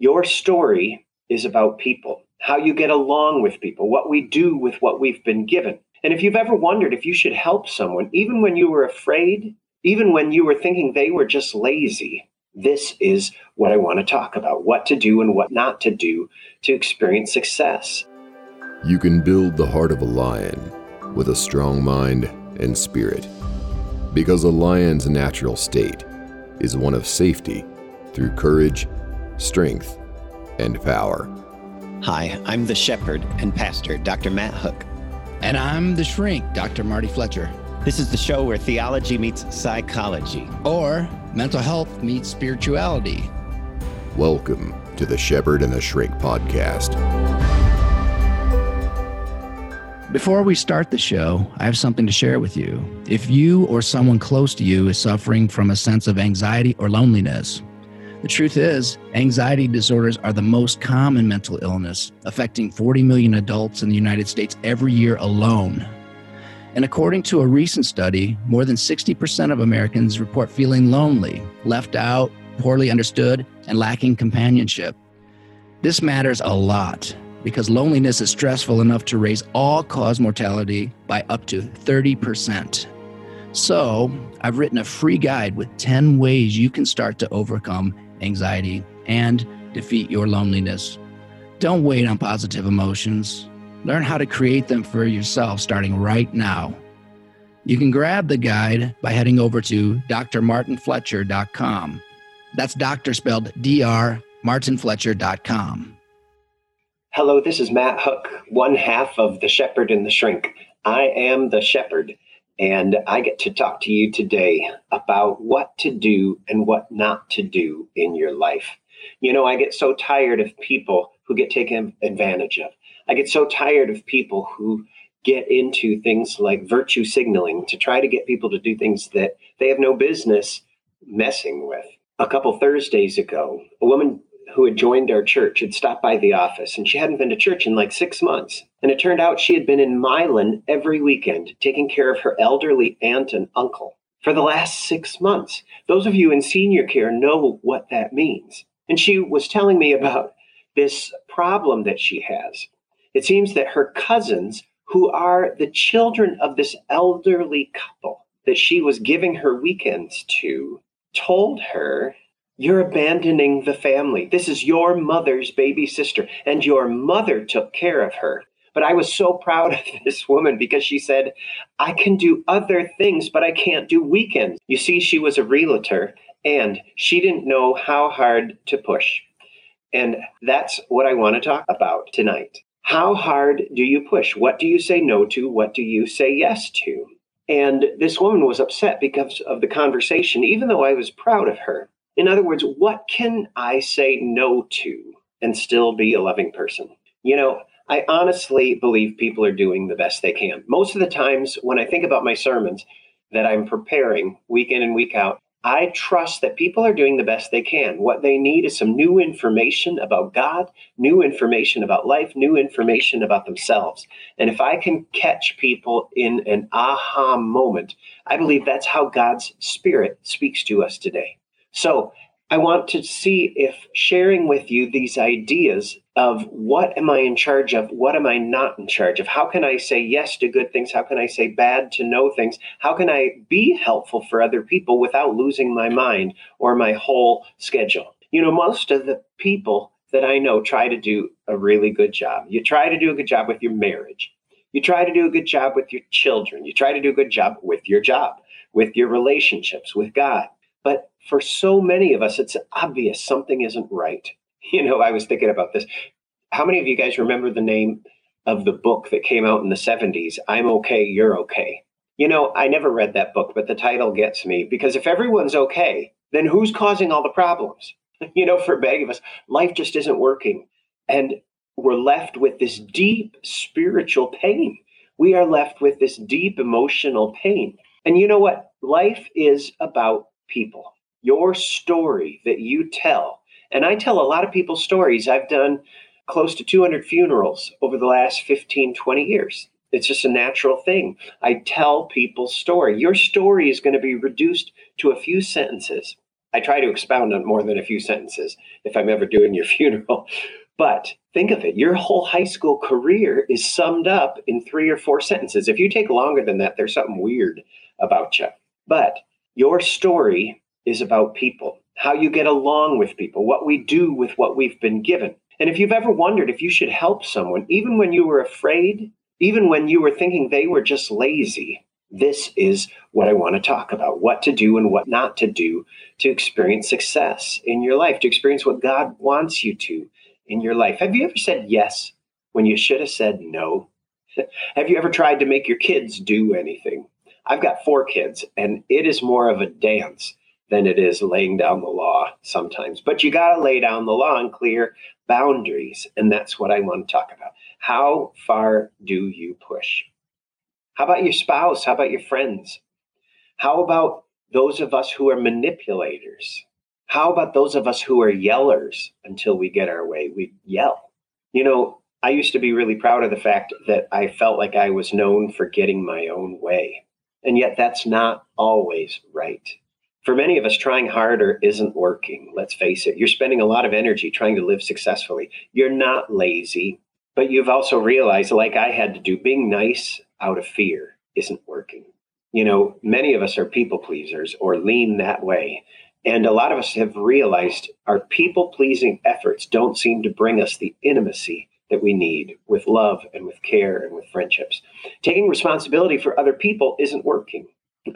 Your story is about people, how you get along with people, what we do with what we've been given. And if you've ever wondered if you should help someone, even when you were afraid, even when you were thinking they were just lazy, this is what I want to talk about what to do and what not to do to experience success. You can build the heart of a lion with a strong mind and spirit, because a lion's natural state is one of safety through courage, strength, and power. Hi, I'm the shepherd and pastor, Dr. Matt Hook. And I'm the shrink, Dr. Marty Fletcher. This is the show where theology meets psychology, or mental health meets spirituality. Welcome to the Shepherd and the Shrink podcast. Before we start the show, I have something to share with you. If you or someone close to you is suffering from a sense of anxiety or loneliness, the truth is, anxiety disorders are the most common mental illness, affecting 40 million adults in the United States every year alone. And according to a recent study, more than 60% of Americans report feeling lonely, left out, poorly understood, and lacking companionship. This matters a lot because loneliness is stressful enough to raise all cause mortality by up to 30%. So, I've written a free guide with 10 ways you can start to overcome anxiety, and defeat your loneliness. Don't wait on positive emotions. Learn how to create them for yourself starting right now. You can grab the guide by heading over to drmartinfletcher.com. That's doctor spelled D R martinfletcher.com. Hello, this is Matt Hook, one half of The Shepherd and the Shrink. I am the shepherd, and I get to talk to you today about what to do and what not to do in your life. You know, I get so tired of people who get taken advantage of. I get so tired of people who get into things like virtue signaling to try to get people to do things that they have no business messing with. A couple Thursdays ago, a woman who had joined our church had stopped by the office and she hadn't been to church in like six months. And it turned out she had been in Milan every weekend taking care of her elderly aunt and uncle for the last six months. Those of you in senior care know what that means. And she was telling me about this problem that she has. It seems that her cousins, who are the children of this elderly couple that she was giving her weekends to, told her you're abandoning the family. This is your mother's baby sister, and your mother took care of her. But I was so proud of this woman because she said, I can do other things, but I can't do weekends. You see, she was a realtor and she didn't know how hard to push. And that's what I want to talk about tonight. How hard do you push? What do you say no to? What do you say yes to? And this woman was upset because of the conversation, even though I was proud of her. In other words, what can I say no to and still be a loving person? You know, I honestly believe people are doing the best they can. Most of the times when I think about my sermons that I'm preparing week in and week out, I trust that people are doing the best they can. What they need is some new information about God, new information about life, new information about themselves. And if I can catch people in an aha moment, I believe that's how God's Spirit speaks to us today. So I want to see if sharing with you these ideas of what am I in charge of? What am I not in charge of? How can I say yes to good things? How can I say bad to no things? How can I be helpful for other people without losing my mind or my whole schedule? You know, most of the people that I know try to do a really good job. You try to do a good job with your marriage. You try to do a good job with your children. You try to do a good job with your job, with your relationships, with God. But for so many of us, it's obvious something isn't right. You know, I was thinking about this. How many of you guys remember the name of the book that came out in the 70s? I'm okay, you're okay. You know, I never read that book, but the title gets me because if everyone's okay, then who's causing all the problems? You know, for many of us, life just isn't working. And we're left with this deep spiritual pain. We are left with this deep emotional pain. And you know what? Life is about people. Your story that you tell. And I tell a lot of people's stories. I've done close to 200 funerals over the last 15, 20 years. It's just a natural thing. I tell people's story. Your story is going to be reduced to a few sentences. I try to expound on more than a few sentences if I'm ever doing your funeral. But think of it your whole high school career is summed up in three or four sentences. If you take longer than that, there's something weird about you. But your story is about people, how you get along with people, what we do with what we've been given. And if you've ever wondered if you should help someone, even when you were afraid, even when you were thinking they were just lazy, this is what I want to talk about what to do and what not to do to experience success in your life, to experience what God wants you to in your life. Have you ever said yes when you should have said no? have you ever tried to make your kids do anything? I've got four kids, and it is more of a dance than it is laying down the law sometimes. But you got to lay down the law and clear boundaries. And that's what I want to talk about. How far do you push? How about your spouse? How about your friends? How about those of us who are manipulators? How about those of us who are yellers until we get our way? We yell. You know, I used to be really proud of the fact that I felt like I was known for getting my own way. And yet that's not always right. For many of us, trying harder isn't working. Let's face it. You're spending a lot of energy trying to live successfully. You're not lazy, but you've also realized, like I had to do, being nice out of fear isn't working. You know, many of us are people pleasers or lean that way. And a lot of us have realized our people pleasing efforts don't seem to bring us the intimacy that we need with love and with care and with friendships. Taking responsibility for other people isn't working.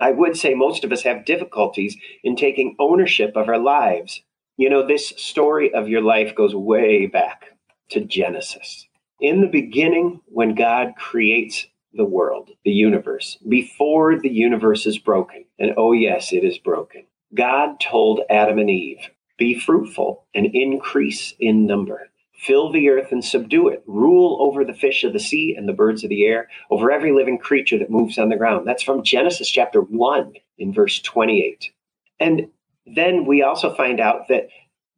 I would say most of us have difficulties in taking ownership of our lives. You know, this story of your life goes way back to Genesis. In the beginning, when God creates the world, the universe, before the universe is broken. And oh, yes, it is broken. God told Adam and Eve, Be fruitful and increase in number. Fill the earth and subdue it. Rule over the fish of the sea and the birds of the air, over every living creature that moves on the ground. That's from Genesis chapter 1 in verse 28. And then we also find out that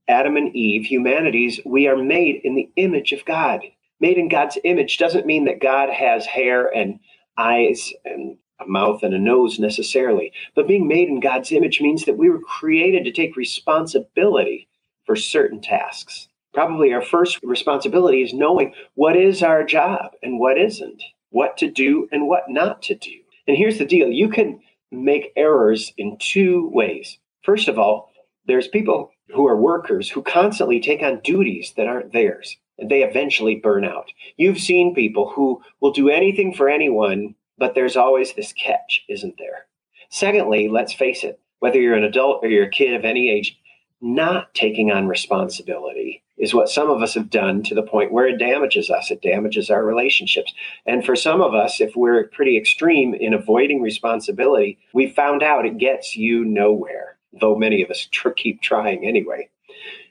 Adam and Eve, humanities, we are made in the image of God made in God's image doesn't mean that God has hair and eyes and a mouth and a nose necessarily. But being made in God's image means that we were created to take responsibility for certain tasks. Probably our first responsibility is knowing what is our job and what isn't, what to do and what not to do. And here's the deal you can make errors in two ways. First of all, there's people who are workers who constantly take on duties that aren't theirs and they eventually burn out. You've seen people who will do anything for anyone, but there's always this catch, isn't there? Secondly, let's face it, whether you're an adult or you're a kid of any age, not taking on responsibility is what some of us have done to the point where it damages us. It damages our relationships. And for some of us, if we're pretty extreme in avoiding responsibility, we found out it gets you nowhere, though many of us tr- keep trying anyway.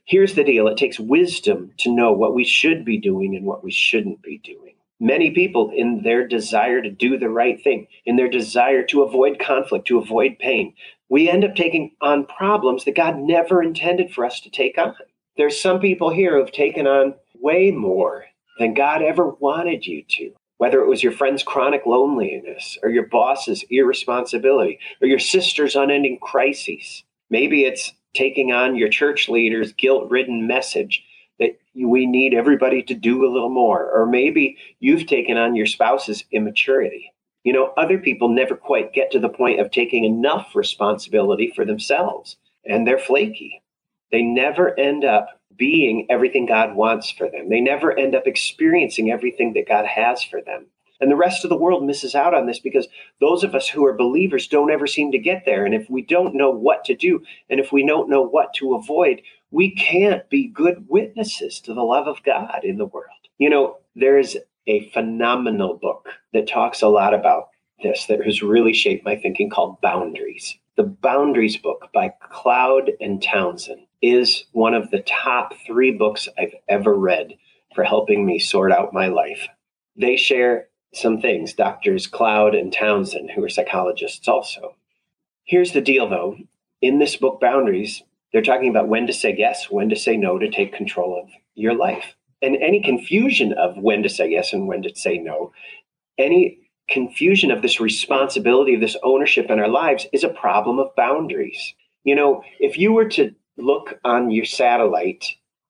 Here's the deal it takes wisdom to know what we should be doing and what we shouldn't be doing. Many people, in their desire to do the right thing, in their desire to avoid conflict, to avoid pain, we end up taking on problems that God never intended for us to take on. There's some people here who've taken on way more than God ever wanted you to. Whether it was your friend's chronic loneliness, or your boss's irresponsibility, or your sister's unending crises. Maybe it's taking on your church leader's guilt ridden message that we need everybody to do a little more. Or maybe you've taken on your spouse's immaturity. You know, other people never quite get to the point of taking enough responsibility for themselves, and they're flaky. They never end up being everything God wants for them. They never end up experiencing everything that God has for them. And the rest of the world misses out on this because those of us who are believers don't ever seem to get there. And if we don't know what to do, and if we don't know what to avoid, we can't be good witnesses to the love of God in the world. You know, there's a phenomenal book that talks a lot about this that has really shaped my thinking called Boundaries. The Boundaries book by Cloud and Townsend is one of the top three books I've ever read for helping me sort out my life. They share some things, doctors Cloud and Townsend, who are psychologists also. Here's the deal though in this book, Boundaries, they're talking about when to say yes, when to say no to take control of your life. And any confusion of when to say yes and when to say no, any confusion of this responsibility, of this ownership in our lives is a problem of boundaries. You know, if you were to look on your satellite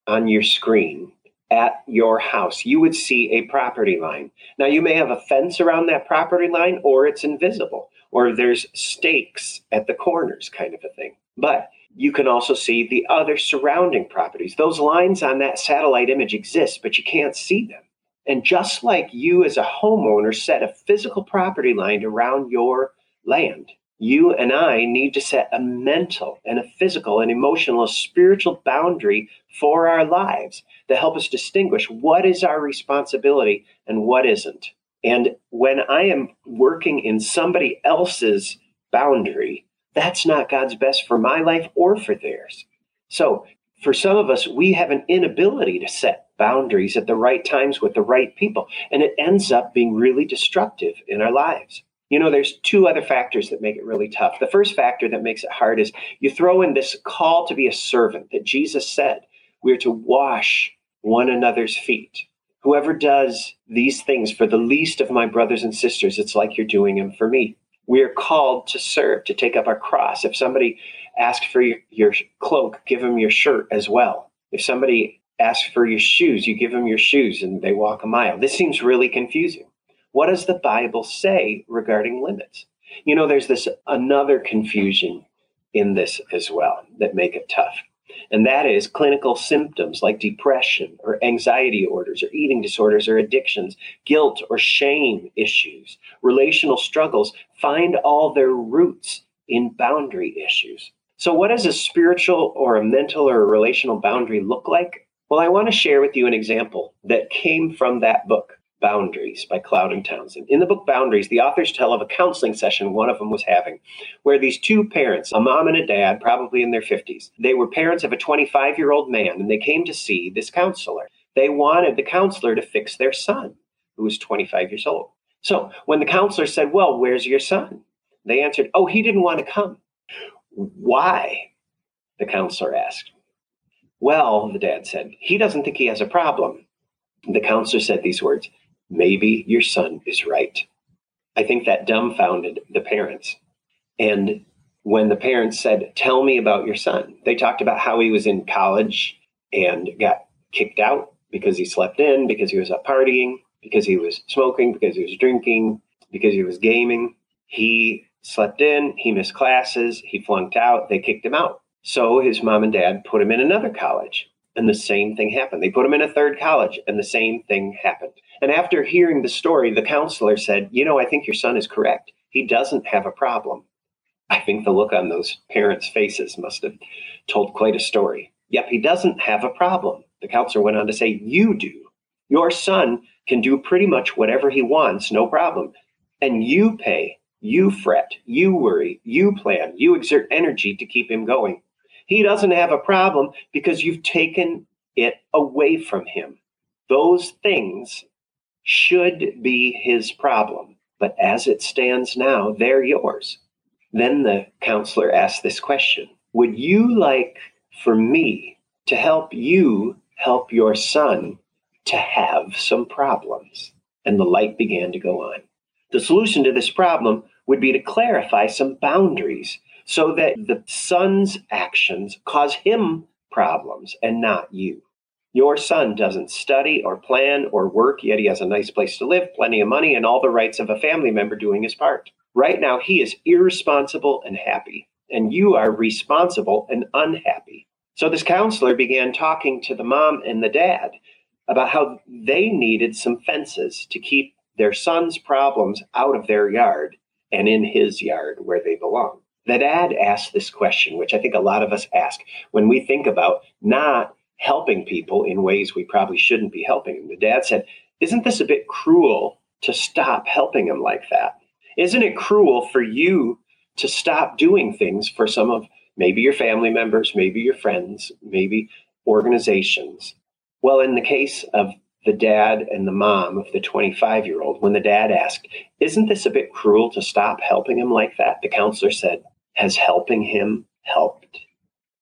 on your screen at your house, you would see a property line. Now, you may have a fence around that property line, or it's invisible, or there's stakes at the corners, kind of a thing. But you can also see the other surrounding properties. Those lines on that satellite image exist, but you can't see them. And just like you as a homeowner set a physical property line around your land, you and I need to set a mental and a physical and emotional, spiritual boundary for our lives to help us distinguish what is our responsibility and what isn't. And when I am working in somebody else's boundary, that's not God's best for my life or for theirs. So, for some of us, we have an inability to set boundaries at the right times with the right people, and it ends up being really destructive in our lives. You know, there's two other factors that make it really tough. The first factor that makes it hard is you throw in this call to be a servant that Jesus said we're to wash one another's feet. Whoever does these things for the least of my brothers and sisters, it's like you're doing them for me. We are called to serve, to take up our cross. If somebody asks for your, your cloak, give them your shirt as well. If somebody asks for your shoes, you give them your shoes and they walk a mile. This seems really confusing. What does the Bible say regarding limits? You know, there's this another confusion in this as well that make it tough. And that is clinical symptoms like depression or anxiety orders or eating disorders or addictions, guilt or shame issues, relational struggles find all their roots in boundary issues. So, what does a spiritual or a mental or a relational boundary look like? Well, I want to share with you an example that came from that book. Boundaries by Cloud and Townsend. In the book Boundaries, the authors tell of a counseling session one of them was having, where these two parents, a mom and a dad, probably in their 50s, they were parents of a 25 year old man, and they came to see this counselor. They wanted the counselor to fix their son, who was 25 years old. So when the counselor said, Well, where's your son? They answered, Oh, he didn't want to come. Why? The counselor asked. Well, the dad said, he doesn't think he has a problem. The counselor said these words maybe your son is right. I think that dumbfounded the parents. And when the parents said, Tell me about your son, they talked about how he was in college and got kicked out because he slept in, because he was up partying, because he was smoking, because he was drinking, because he was gaming. He slept in, he missed classes, he flunked out, they kicked him out. So his mom and dad put him in another college. And the same thing happened. They put him in a third college, and the same thing happened. And after hearing the story, the counselor said, You know, I think your son is correct. He doesn't have a problem. I think the look on those parents' faces must have told quite a story. Yep, he doesn't have a problem. The counselor went on to say, You do. Your son can do pretty much whatever he wants, no problem. And you pay, you fret, you worry, you plan, you exert energy to keep him going. He doesn't have a problem because you've taken it away from him. Those things should be his problem, but as it stands now, they're yours. Then the counselor asked this question Would you like for me to help you help your son to have some problems? And the light began to go on. The solution to this problem would be to clarify some boundaries so that the son's actions cause him problems and not you. Your son doesn't study or plan or work, yet he has a nice place to live, plenty of money, and all the rights of a family member doing his part. Right now, he is irresponsible and happy, and you are responsible and unhappy. So, this counselor began talking to the mom and the dad about how they needed some fences to keep their son's problems out of their yard and in his yard where they belong that dad asked this question, which I think a lot of us ask when we think about not helping people in ways we probably shouldn't be helping them. The dad said, Isn't this a bit cruel to stop helping them like that? Isn't it cruel for you to stop doing things for some of maybe your family members, maybe your friends, maybe organizations? Well, in the case of the dad and the mom of the 25 year old, when the dad asked, Isn't this a bit cruel to stop helping him like that? The counselor said, has helping him helped?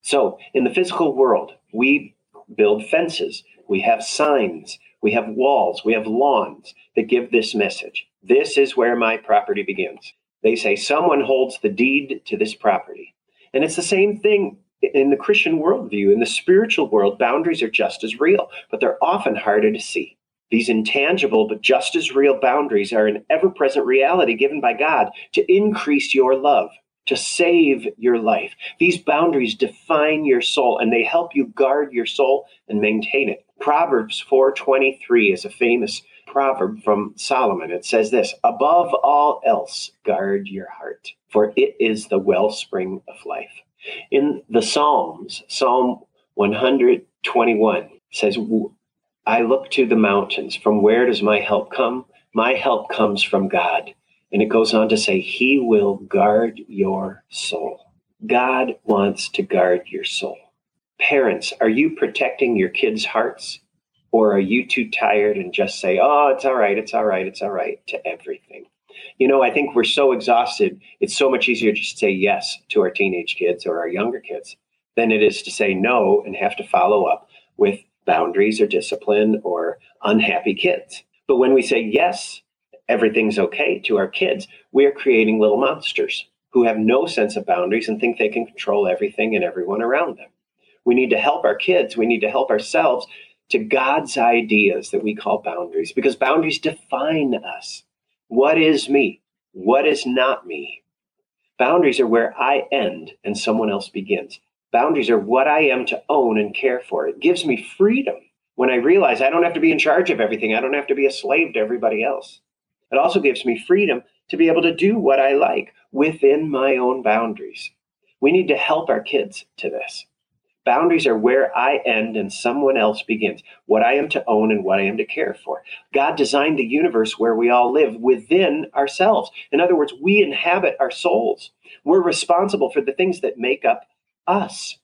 So, in the physical world, we build fences, we have signs, we have walls, we have lawns that give this message. This is where my property begins. They say someone holds the deed to this property. And it's the same thing in the Christian worldview. In the spiritual world, boundaries are just as real, but they're often harder to see. These intangible but just as real boundaries are an ever present reality given by God to increase your love, to save your life. These boundaries define your soul and they help you guard your soul and maintain it. Proverbs 4:23 is a famous proverb from Solomon. It says this, "Above all else, guard your heart, for it is the wellspring of life." In the Psalms, Psalm 121 says, I look to the mountains. From where does my help come? My help comes from God. And it goes on to say, He will guard your soul. God wants to guard your soul. Parents, are you protecting your kids' hearts? Or are you too tired and just say, oh, it's all right, it's all right, it's all right to everything? You know, I think we're so exhausted. It's so much easier just to say yes to our teenage kids or our younger kids than it is to say no and have to follow up with boundaries or discipline or unhappy kids. But when we say yes, everything's okay to our kids, we are creating little monsters who have no sense of boundaries and think they can control everything and everyone around them. We need to help our kids, we need to help ourselves to God's ideas that we call boundaries because boundaries define us. What is me? What is not me? Boundaries are where I end and someone else begins. Boundaries are what I am to own and care for. It gives me freedom when I realize I don't have to be in charge of everything. I don't have to be a slave to everybody else. It also gives me freedom to be able to do what I like within my own boundaries. We need to help our kids to this. Boundaries are where I end and someone else begins, what I am to own and what I am to care for. God designed the universe where we all live within ourselves. In other words, we inhabit our souls. We're responsible for the things that make up us.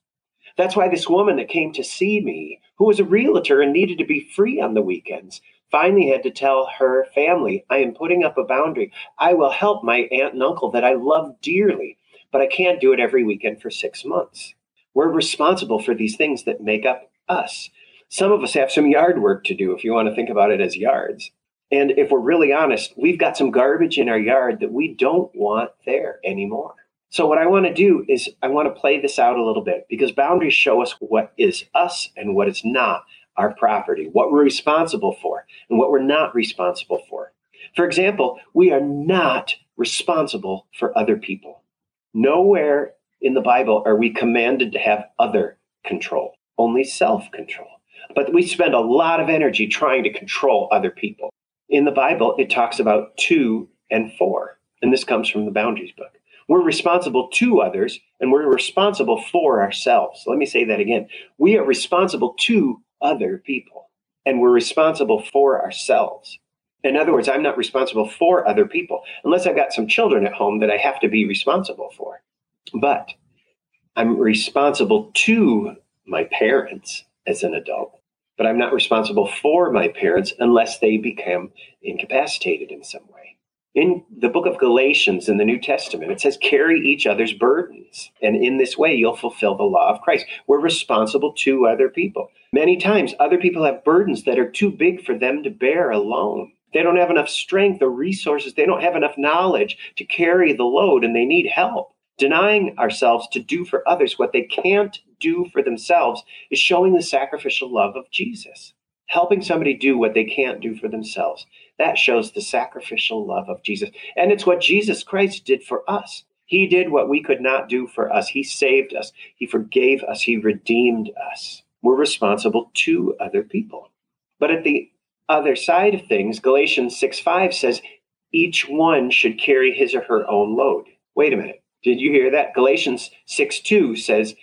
That's why this woman that came to see me, who was a realtor and needed to be free on the weekends, finally had to tell her family, I am putting up a boundary. I will help my aunt and uncle that I love dearly, but I can't do it every weekend for six months. We're responsible for these things that make up us. Some of us have some yard work to do if you want to think about it as yards. And if we're really honest, we've got some garbage in our yard that we don't want there anymore. So, what I want to do is I want to play this out a little bit because boundaries show us what is us and what is not our property, what we're responsible for and what we're not responsible for. For example, we are not responsible for other people. Nowhere in the Bible are we commanded to have other control, only self control. But we spend a lot of energy trying to control other people. In the Bible, it talks about two and four, and this comes from the Boundaries book. We're responsible to others and we're responsible for ourselves. Let me say that again. We are responsible to other people and we're responsible for ourselves. In other words, I'm not responsible for other people unless I've got some children at home that I have to be responsible for. But I'm responsible to my parents as an adult, but I'm not responsible for my parents unless they become incapacitated in some way in the book of Galatians in the New Testament, it says, carry each other's burdens. And in this way, you'll fulfill the law of Christ. We're responsible to other people. Many times, other people have burdens that are too big for them to bear alone. They don't have enough strength or resources. They don't have enough knowledge to carry the load, and they need help. Denying ourselves to do for others what they can't do for themselves is showing the sacrificial love of Jesus. Helping somebody do what they can't do for themselves that shows the sacrificial love of Jesus. And it's what Jesus Christ did for us. He did what we could not do for us. He saved us. He forgave us. He redeemed us. We're responsible to other people. But at the other side of things, Galatians 6 5 says, each one should carry his or her own load. Wait a minute. Did you hear that? Galatians 6 2 says,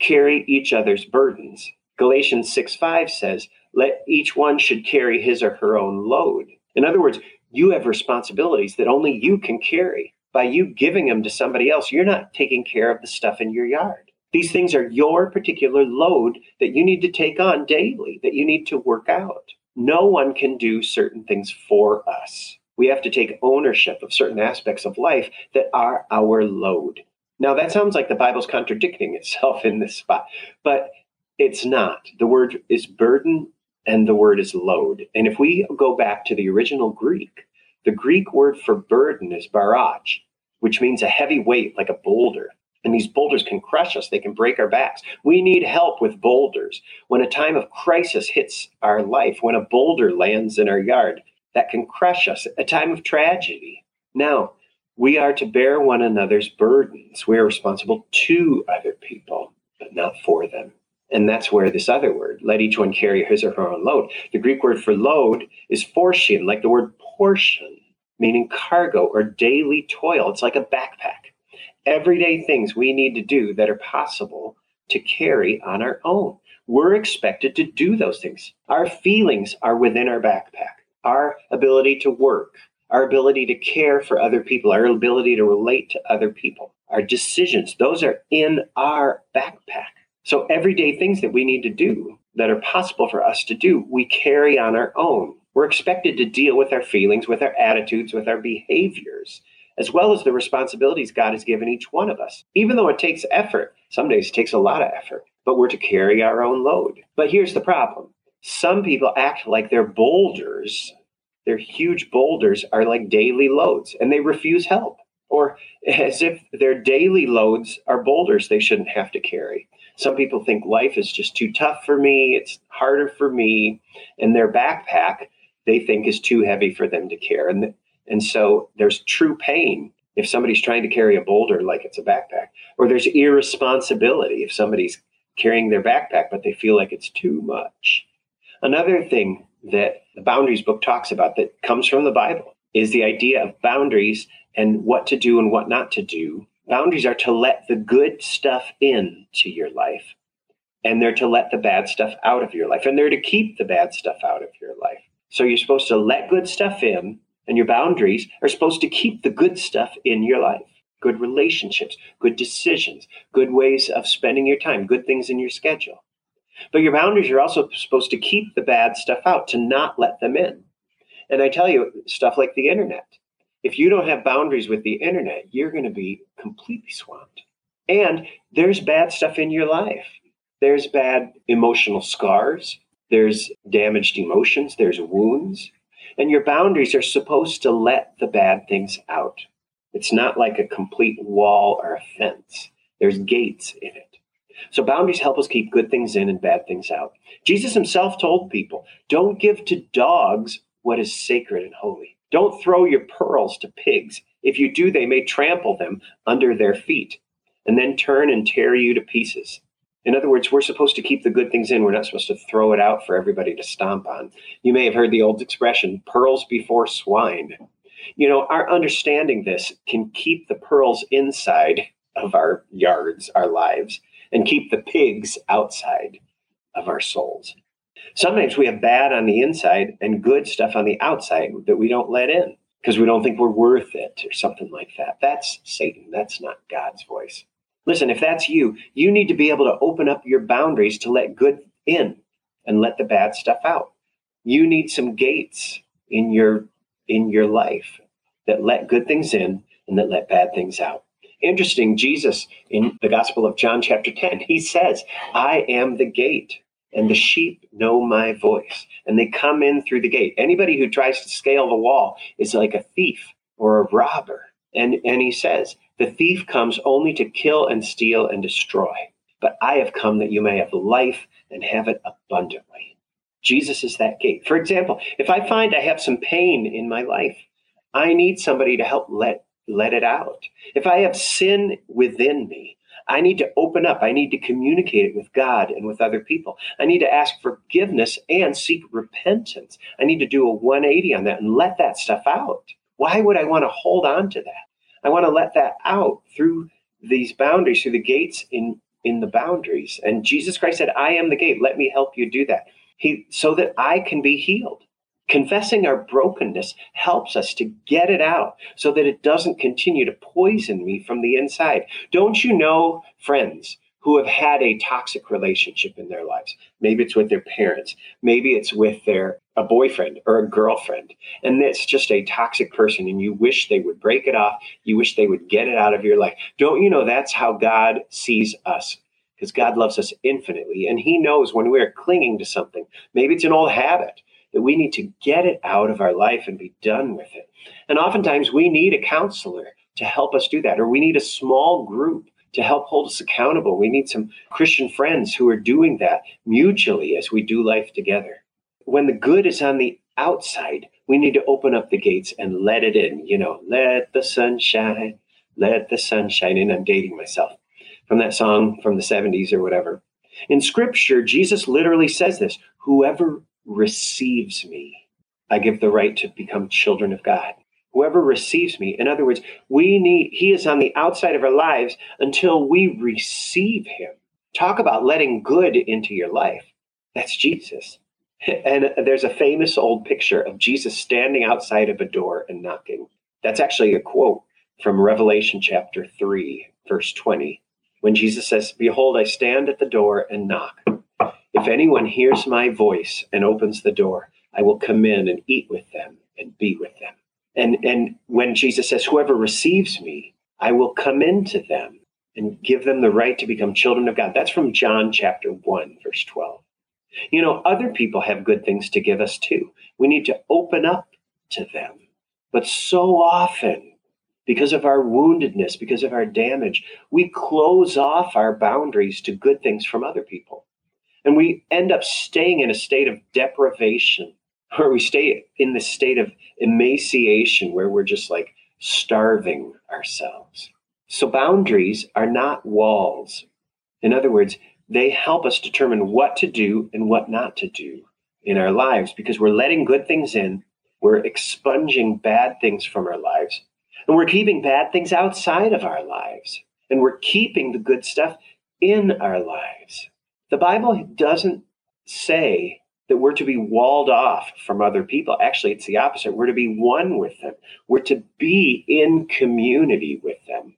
carry each other's burdens. Galatians 6 5 says, let each one should carry his or her own load. In other words, you have responsibilities that only you can carry. By you giving them to somebody else, you're not taking care of the stuff in your yard. These things are your particular load that you need to take on daily, that you need to work out. No one can do certain things for us. We have to take ownership of certain aspects of life that are our load. Now, that sounds like the Bible's contradicting itself in this spot, but it's not. The word is burden and the word is load. And if we go back to the original Greek, the Greek word for burden is barach, which means a heavy weight like a boulder. And these boulders can crush us, they can break our backs. We need help with boulders. When a time of crisis hits our life, when a boulder lands in our yard, that can crush us, a time of tragedy. Now, we are to bear one another's burdens. We are responsible to other people, but not for them. And that's where this other word, let each one carry his or her own load. The Greek word for load is phortion, like the word portion, meaning cargo or daily toil. It's like a backpack. Everyday things we need to do that are possible to carry on our own. We're expected to do those things. Our feelings are within our backpack. Our ability to work, our ability to care for other people, our ability to relate to other people, our decisions, those are in our backpack. So, everyday things that we need to do that are possible for us to do, we carry on our own. We're expected to deal with our feelings, with our attitudes, with our behaviors, as well as the responsibilities God has given each one of us. Even though it takes effort, some days it takes a lot of effort, but we're to carry our own load. But here's the problem some people act like their boulders, their huge boulders, are like daily loads, and they refuse help, or as if their daily loads are boulders they shouldn't have to carry. Some people think life is just too tough for me, it's harder for me, and their backpack they think is too heavy for them to carry. And, and so there's true pain if somebody's trying to carry a boulder like it's a backpack, or there's irresponsibility if somebody's carrying their backpack but they feel like it's too much. Another thing that the boundaries book talks about that comes from the Bible is the idea of boundaries and what to do and what not to do Boundaries are to let the good stuff in to your life, and they're to let the bad stuff out of your life, and they're to keep the bad stuff out of your life. So you're supposed to let good stuff in, and your boundaries are supposed to keep the good stuff in your life good relationships, good decisions, good ways of spending your time, good things in your schedule. But your boundaries are also supposed to keep the bad stuff out, to not let them in. And I tell you, stuff like the internet, if you don't have boundaries with the internet, you're going to be completely swamped. And there's bad stuff in your life. There's bad emotional scars. There's damaged emotions. There's wounds. And your boundaries are supposed to let the bad things out. It's not like a complete wall or a fence, there's gates in it. So boundaries help us keep good things in and bad things out. Jesus himself told people don't give to dogs what is sacred and holy. Don't throw your pearls to pigs. If you do, they may trample them under their feet and then turn and tear you to pieces. In other words, we're supposed to keep the good things in. We're not supposed to throw it out for everybody to stomp on. You may have heard the old expression, pearls before swine. You know, our understanding this can keep the pearls inside of our yards, our lives, and keep the pigs outside of our souls. Sometimes we have bad on the inside and good stuff on the outside that we don't let in because we don't think we're worth it or something like that. That's Satan. That's not God's voice. Listen, if that's you, you need to be able to open up your boundaries to let good in and let the bad stuff out. You need some gates in your in your life that let good things in and that let bad things out. Interesting, Jesus in the Gospel of John chapter 10, he says, "I am the gate." And the sheep know my voice and they come in through the gate. Anybody who tries to scale the wall is like a thief or a robber. And and he says the thief comes only to kill and steal and destroy but i have come that you may have life and have it abundantly. Jesus is that gate. For example if i find i have some pain in my life i need somebody to help let let it out. If i have sin within me I need to open up. I need to communicate it with God and with other people. I need to ask forgiveness and seek repentance. I need to do a 180 on that and let that stuff out. Why would I want to hold on to that? I want to let that out through these boundaries, through the gates in in the boundaries. And Jesus Christ said, "I am the gate. Let me help you do that." He so that I can be healed. Confessing our brokenness helps us to get it out so that it doesn't continue to poison me from the inside. Don't you know, friends, who have had a toxic relationship in their lives? Maybe it's with their parents, maybe it's with their a boyfriend or a girlfriend, and it's just a toxic person, and you wish they would break it off. You wish they would get it out of your life. Don't you know that's how God sees us? Because God loves us infinitely, and He knows when we are clinging to something. Maybe it's an old habit that we need to get it out of our life and be done with it. And oftentimes we need a counselor to help us do that, or we need a small group to help hold us accountable. We need some Christian friends who are doing that mutually as we do life together. When the good is on the outside, we need to open up the gates and let it in. You know, let the sun shine, let the sun shine in. I'm dating myself from that song from the 70s or whatever. In scripture, Jesus literally says this Whoever receives me, I give the right to become children of God. Whoever receives me, in other words, we need, he is on the outside of our lives until we receive him. Talk about letting good into your life. That's Jesus. And there's a famous old picture of Jesus standing outside of a door and knocking. That's actually a quote from Revelation chapter 3, verse 20, when Jesus says, Behold, I stand at the door and knock. If anyone hears my voice and opens the door, I will come in and eat with them and be with them. And, and when Jesus says, Whoever receives me, I will come into them and give them the right to become children of God. That's from John chapter 1, verse 12. You know, other people have good things to give us too. We need to open up to them. But so often, because of our woundedness, because of our damage, we close off our boundaries to good things from other people. And we end up staying in a state of deprivation or we stay in the state of emaciation where we're just like starving ourselves. So boundaries are not walls. In other words, they help us determine what to do and what not to do in our lives because we're letting good things in, we're expunging bad things from our lives, and we're keeping bad things outside of our lives, and we're keeping the good stuff in our lives. The Bible doesn't say that we're to be walled off from other people. Actually, it's the opposite. We're to be one with them. We're to be in community with them.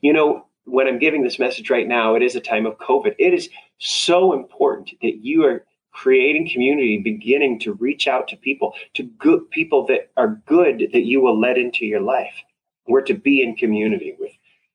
You know, when I'm giving this message right now, it is a time of COVID. It is so important that you are creating community, beginning to reach out to people, to good people that are good that you will let into your life. We're to be in community with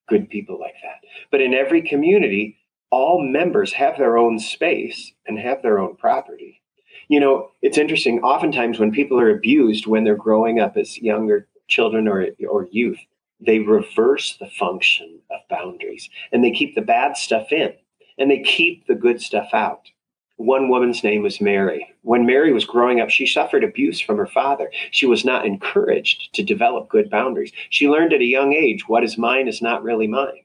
good people like that. But in every community, all members have their own space and have their own property. You know, it's interesting. Oftentimes, when people are abused when they're growing up as younger children or, or youth, they reverse the function of boundaries and they keep the bad stuff in and they keep the good stuff out. One woman's name was Mary. When Mary was growing up, she suffered abuse from her father. She was not encouraged to develop good boundaries. She learned at a young age what is mine is not really mine.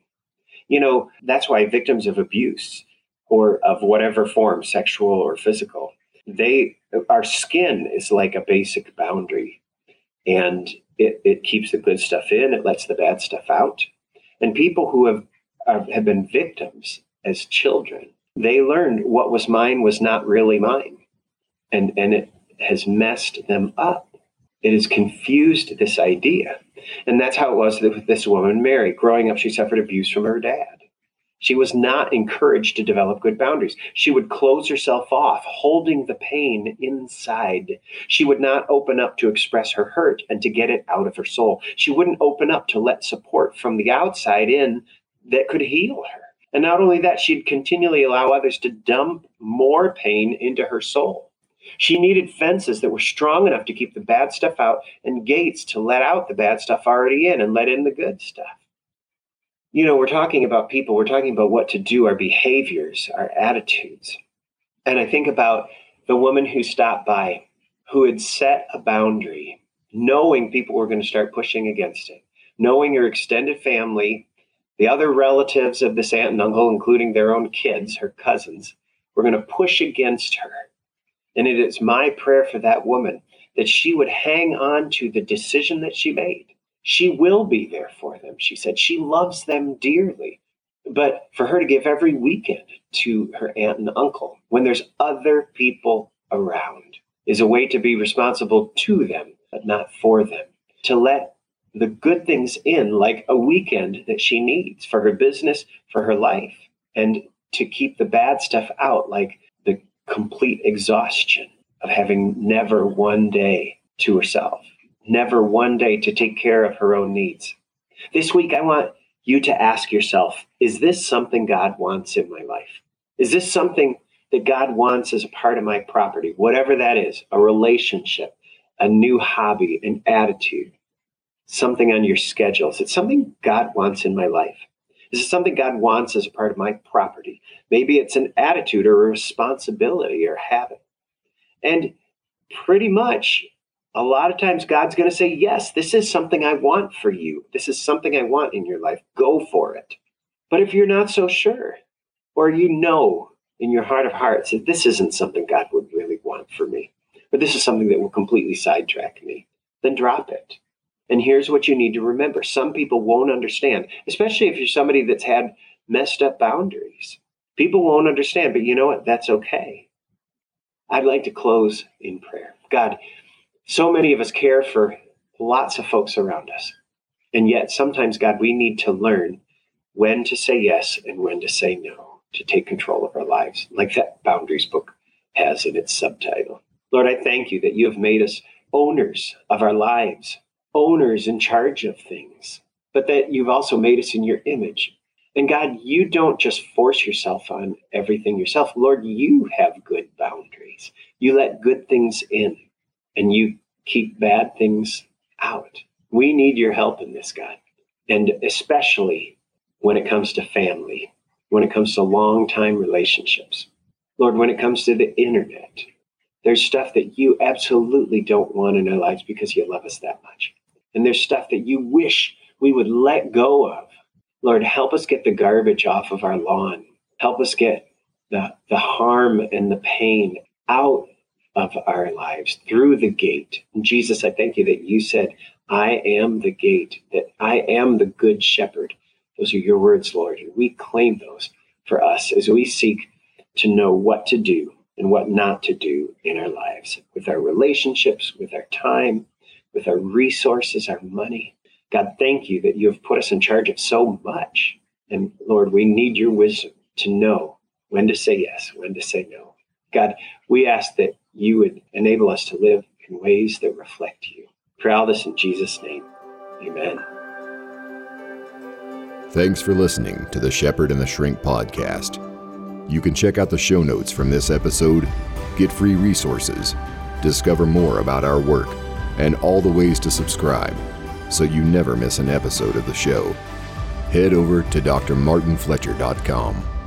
You know, that's why victims of abuse or of whatever form, sexual or physical, they our skin is like a basic boundary. And it, it keeps the good stuff in it lets the bad stuff out. And people who have have been victims as children they learned what was mine was not really mine. And and it has messed them up it has confused this idea and that's how it was with this woman mary growing up she suffered abuse from her dad she was not encouraged to develop good boundaries. She would close herself off, holding the pain inside. She would not open up to express her hurt and to get it out of her soul. She wouldn't open up to let support from the outside in that could heal her. And not only that, she'd continually allow others to dump more pain into her soul. She needed fences that were strong enough to keep the bad stuff out and gates to let out the bad stuff already in and let in the good stuff you know, we're talking about people, we're talking about what to do, our behaviors, our attitudes. And I think about the woman who stopped by, who had set a boundary, knowing people were going to start pushing against it, knowing her extended family, the other relatives of this aunt and uncle, including their own kids, her cousins, were going to push against her. And it is my prayer for that woman that she would hang on to the decision that she made she will be there for them, she said. She loves them dearly. But for her to give every weekend to her aunt and uncle when there's other people around is a way to be responsible to them, but not for them. To let the good things in, like a weekend that she needs for her business, for her life, and to keep the bad stuff out, like complete exhaustion of having never one day to herself never one day to take care of her own needs. This week, I want you to ask yourself is this something God wants in my life? Is this something that God wants as a part of my property, whatever that is a relationship, a new hobby, an attitude, something on your schedule? Is it something God wants in my life? Is something God wants as a part of my property? Maybe it's an attitude or a responsibility or habit. And pretty much a lot of times God's going to say, Yes, this is something I want for you. This is something I want in your life. Go for it. But if you're not so sure, or you know in your heart of hearts that this isn't something God would really want for me, or this is something that will completely sidetrack me, then drop it. And here's what you need to remember some people won't understand, especially if you're somebody that's had messed up boundaries. People won't understand, but you know what? That's okay. I'd like to close in prayer. God, so many of us care for lots of folks around us. And yet, sometimes, God, we need to learn when to say yes and when to say no, to take control of our lives, like that Boundaries book has in its subtitle. Lord, I thank you that you have made us owners of our lives, owners in charge of things, but that you've also made us in your image. And God, you don't just force yourself on everything yourself. Lord, you have good boundaries. You let good things in and you keep bad things out. We need your help in this, God. And especially when it comes to family, when it comes to long time relationships. Lord, when it comes to the internet, there's stuff that you absolutely don't want in our lives because you love us that much. And there's stuff that you wish we would let go of. Lord, help us get the garbage off of our lawn. Help us get the, the harm and the pain out of our lives through the gate. And Jesus, I thank you that you said, I am the gate, that I am the good shepherd. Those are your words, Lord. And we claim those for us as we seek to know what to do and what not to do in our lives with our relationships, with our time, with our resources, our money. God, thank you that you have put us in charge of so much. And Lord, we need your wisdom to know when to say yes, when to say no. God, we ask that you would enable us to live in ways that reflect you. Pray all this in Jesus' name. Amen. Thanks for listening to the Shepherd and the Shrink podcast. You can check out the show notes from this episode, get free resources, discover more about our work, and all the ways to subscribe so you never miss an episode of the show. Head over to drmartinfletcher.com.